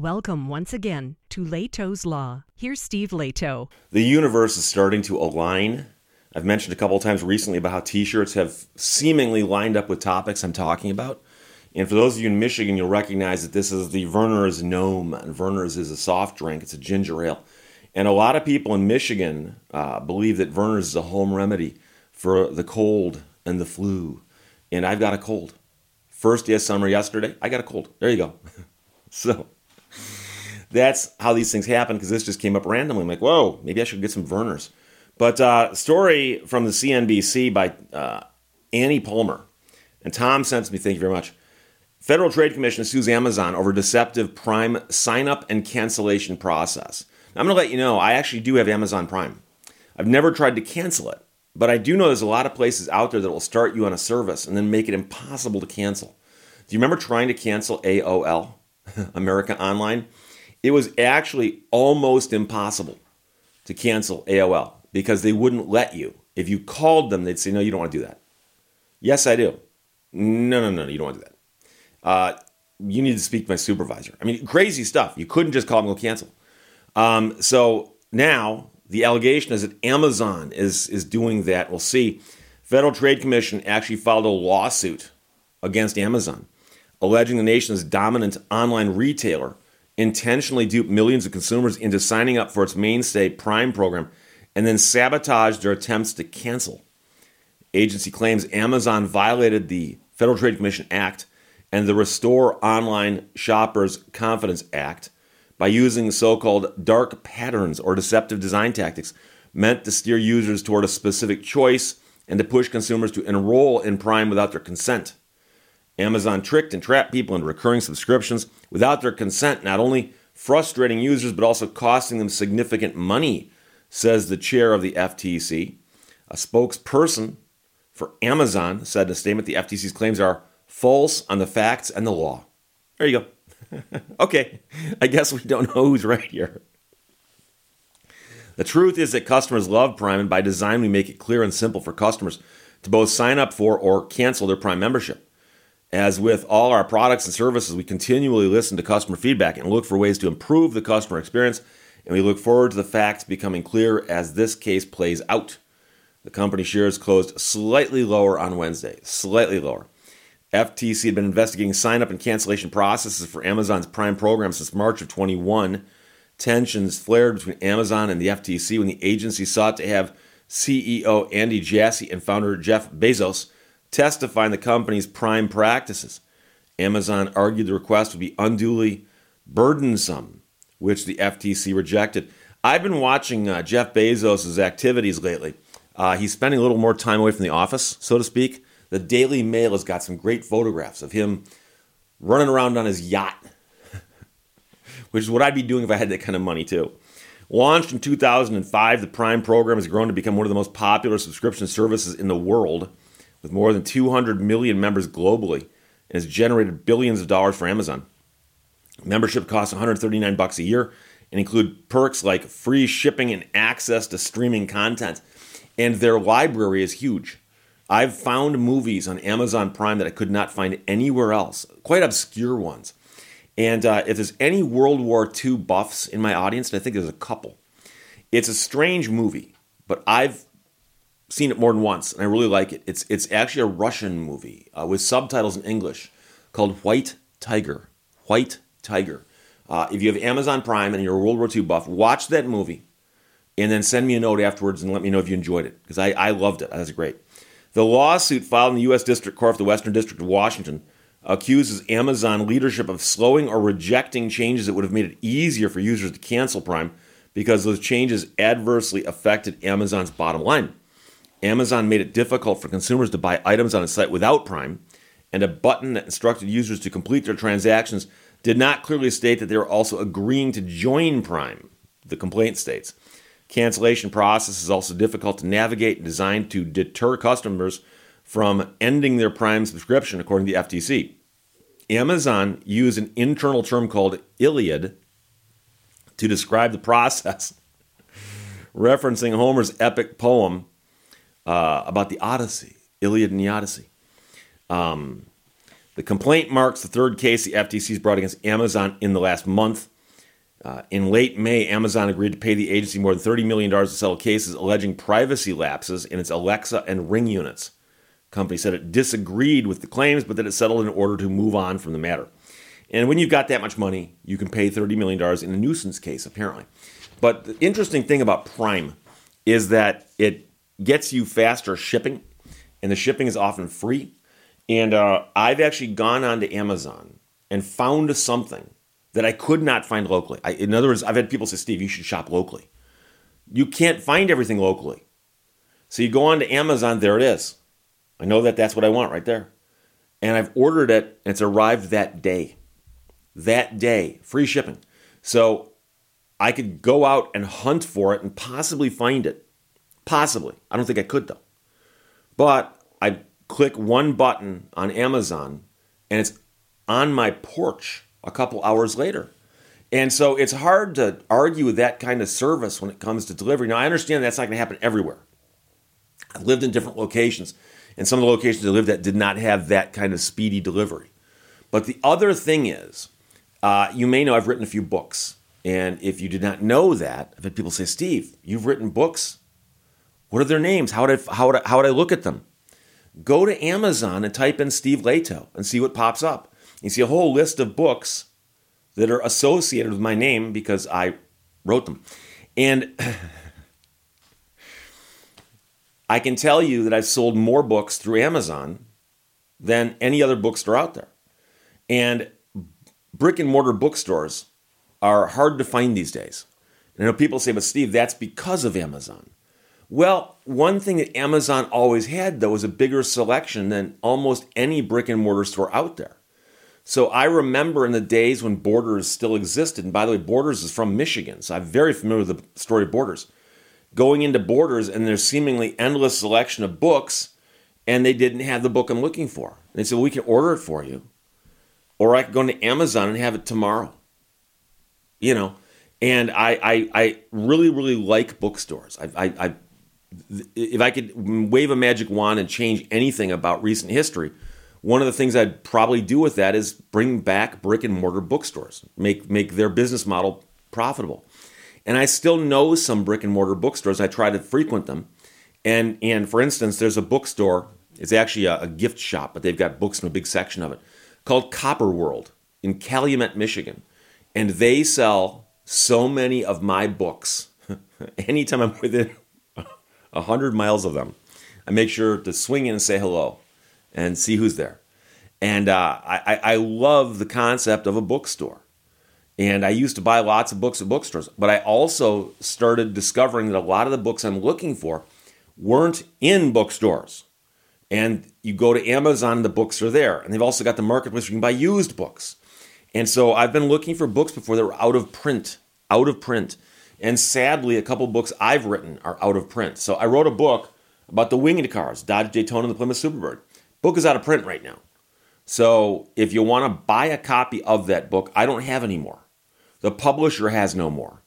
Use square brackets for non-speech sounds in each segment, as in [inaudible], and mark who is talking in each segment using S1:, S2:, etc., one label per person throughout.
S1: Welcome once again to Lehto's Law. Here's Steve Lehto.
S2: The universe is starting to align. I've mentioned a couple of times recently about how t shirts have seemingly lined up with topics I'm talking about. And for those of you in Michigan, you'll recognize that this is the Vernors Gnome. And Vernors is a soft drink, it's a ginger ale. And a lot of people in Michigan uh, believe that Vernors is a home remedy for the cold and the flu. And I've got a cold. First day of summer yesterday, I got a cold. There you go. [laughs] so that's how these things happen because this just came up randomly. I'm like, whoa, maybe I should get some Vernors. But uh, story from the CNBC by uh, Annie Palmer. And Tom sends me, thank you very much. Federal Trade Commission sues Amazon over deceptive Prime sign up and cancellation process. Now, I'm going to let you know I actually do have Amazon Prime. I've never tried to cancel it, but I do know there's a lot of places out there that will start you on a service and then make it impossible to cancel. Do you remember trying to cancel AOL, [laughs] America Online? It was actually almost impossible to cancel AOL because they wouldn't let you. If you called them, they'd say, No, you don't want to do that. Yes, I do. No, no, no, you don't want to do that uh, you need to speak to my supervisor. I mean, crazy stuff. You couldn't just call them and go cancel. Um, so now the allegation is that Amazon is is doing that. We'll see. Federal Trade Commission actually filed a lawsuit against Amazon, alleging the nation's dominant online retailer intentionally duped millions of consumers into signing up for its mainstay Prime program and then sabotaged their attempts to cancel. Agency claims Amazon violated the Federal Trade Commission Act and the Restore Online Shoppers Confidence Act by using so called dark patterns or deceptive design tactics meant to steer users toward a specific choice and to push consumers to enroll in Prime without their consent. Amazon tricked and trapped people into recurring subscriptions without their consent, not only frustrating users but also costing them significant money, says the chair of the FTC. A spokesperson for Amazon said in a statement the FTC's claims are false on the facts and the law. There you go. [laughs] okay, I guess we don't know who's right here. The truth is that customers love Prime, and by design, we make it clear and simple for customers to both sign up for or cancel their Prime membership. As with all our products and services, we continually listen to customer feedback and look for ways to improve the customer experience, and we look forward to the facts becoming clear as this case plays out. The company shares closed slightly lower on Wednesday, slightly lower. FTC had been investigating sign up and cancellation processes for Amazon's Prime program since March of 21. Tensions flared between Amazon and the FTC when the agency sought to have CEO Andy Jassy and founder Jeff Bezos testify in the company's Prime practices. Amazon argued the request would be unduly burdensome, which the FTC rejected. I've been watching uh, Jeff Bezos' activities lately. Uh, he's spending a little more time away from the office, so to speak. The Daily Mail has got some great photographs of him running around on his yacht, [laughs] which is what I'd be doing if I had that kind of money too. Launched in 2005, the Prime program has grown to become one of the most popular subscription services in the world, with more than 200 million members globally, and has generated billions of dollars for Amazon. Membership costs 139 bucks a year and include perks like free shipping and access to streaming content. And their library is huge. I've found movies on Amazon Prime that I could not find anywhere else, quite obscure ones. And uh, if there's any World War II buffs in my audience, and I think there's a couple, it's a strange movie, but I've seen it more than once, and I really like it. It's it's actually a Russian movie uh, with subtitles in English called White Tiger. White Tiger. Uh, if you have Amazon Prime and you're a World War II buff, watch that movie, and then send me a note afterwards and let me know if you enjoyed it because I, I loved it. That was great. The lawsuit filed in the U.S. District Court of the Western District of Washington accuses Amazon leadership of slowing or rejecting changes that would have made it easier for users to cancel Prime because those changes adversely affected Amazon's bottom line. Amazon made it difficult for consumers to buy items on its site without Prime, and a button that instructed users to complete their transactions did not clearly state that they were also agreeing to join Prime, the complaint states. Cancellation process is also difficult to navigate and designed to deter customers from ending their Prime subscription, according to the FTC. Amazon used an internal term called Iliad to describe the process, [laughs] referencing Homer's epic poem uh, about the Odyssey, Iliad and the Odyssey. Um, The complaint marks the third case the FTC has brought against Amazon in the last month. Uh, in late May, Amazon agreed to pay the agency more than $30 million to settle cases alleging privacy lapses in its Alexa and Ring units. The company said it disagreed with the claims, but that it settled in order to move on from the matter. And when you've got that much money, you can pay $30 million in a nuisance case, apparently. But the interesting thing about Prime is that it gets you faster shipping, and the shipping is often free. And uh, I've actually gone onto Amazon and found something that I could not find locally. I, in other words, I've had people say, Steve, you should shop locally. You can't find everything locally. So you go on to Amazon, there it is. I know that that's what I want right there. And I've ordered it, and it's arrived that day. That day, free shipping. So I could go out and hunt for it and possibly find it. Possibly. I don't think I could, though. But I click one button on Amazon, and it's on my porch a couple hours later. And so it's hard to argue with that kind of service when it comes to delivery. Now, I understand that's not going to happen everywhere. I've lived in different locations, and some of the locations I lived at did not have that kind of speedy delivery. But the other thing is, uh, you may know I've written a few books. And if you did not know that, I've had people say, Steve, you've written books. What are their names? How would I, how would I, how would I look at them? Go to Amazon and type in Steve Lehto and see what pops up. You see a whole list of books that are associated with my name because I wrote them. And [laughs] I can tell you that I've sold more books through Amazon than any other bookstore out there. And brick and mortar bookstores are hard to find these days. And I know people say, but Steve, that's because of Amazon. Well, one thing that Amazon always had, though, was a bigger selection than almost any brick and mortar store out there. So I remember in the days when Borders still existed, and by the way, Borders is from Michigan, so I'm very familiar with the story of Borders. Going into Borders, and there's seemingly endless selection of books, and they didn't have the book I'm looking for. And they said, well, we can order it for you, or I could go into Amazon and have it tomorrow. You know, and I, I, I really, really like bookstores. I, I, I, if I could wave a magic wand and change anything about recent history, one of the things I'd probably do with that is bring back brick and mortar bookstores, make make their business model profitable. And I still know some brick and mortar bookstores. I try to frequent them. And and for instance, there's a bookstore. It's actually a, a gift shop, but they've got books in a big section of it called Copper World in Calumet, Michigan. And they sell so many of my books. [laughs] Anytime I'm within a hundred miles of them, I make sure to swing in and say hello and see who's there. And uh, I, I love the concept of a bookstore. And I used to buy lots of books at bookstores, but I also started discovering that a lot of the books I'm looking for weren't in bookstores. And you go to Amazon, the books are there. And they've also got the marketplace where you can buy used books. And so I've been looking for books before that were out of print, out of print. And sadly, a couple books I've written are out of print. So I wrote a book about the winged cars, Dodge Daytona and the Plymouth Superbird. Book is out of print right now. So if you want to buy a copy of that book, I don't have any more. The publisher has no more.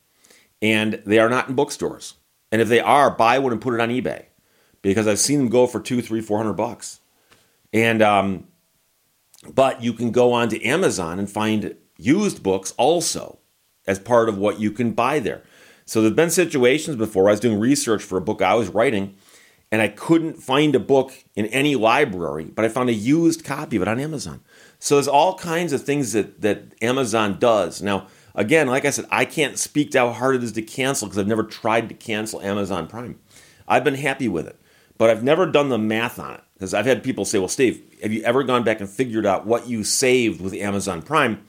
S2: And they are not in bookstores. And if they are, buy one and put it on eBay. Because I've seen them go for two, three, four hundred bucks. And um, but you can go on to Amazon and find used books also as part of what you can buy there. So there's been situations before I was doing research for a book I was writing and I couldn't find a book in any library, but I found a used copy of it on Amazon. So there's all kinds of things that, that Amazon does. Now, again, like I said, I can't speak to how hard it is to cancel because I've never tried to cancel Amazon Prime. I've been happy with it, but I've never done the math on it because I've had people say, well, Steve, have you ever gone back and figured out what you saved with Amazon Prime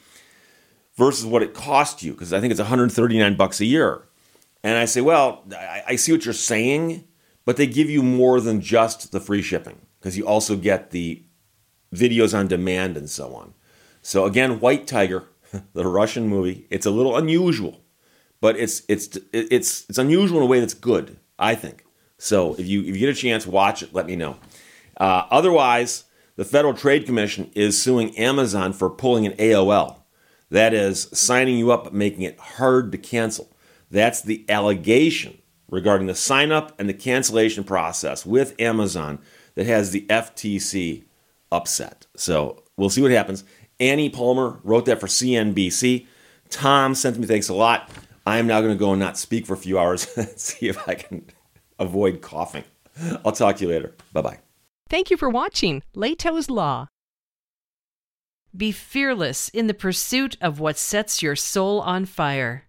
S2: versus what it cost you? Because I think it's 139 bucks a year. And I say, well, I, I see what you're saying but they give you more than just the free shipping because you also get the videos on demand and so on. So again, White Tiger, [laughs] the Russian movie, it's a little unusual, but it's it's it's it's unusual in a way that's good, I think. So if you if you get a chance, watch it. Let me know. Uh, otherwise, the Federal Trade Commission is suing Amazon for pulling an AOL. That is signing you up but making it hard to cancel. That's the allegation regarding the sign up and the cancellation process with Amazon that has the FTC upset. So we'll see what happens. Annie Palmer wrote that for CNBC. Tom sent me thanks a lot. I am now going to go and not speak for a few hours [laughs] and see if I can avoid coughing. I'll talk to you later. Bye bye.
S1: Thank you for watching Lehto's Law. Be fearless in the pursuit of what sets your soul on fire.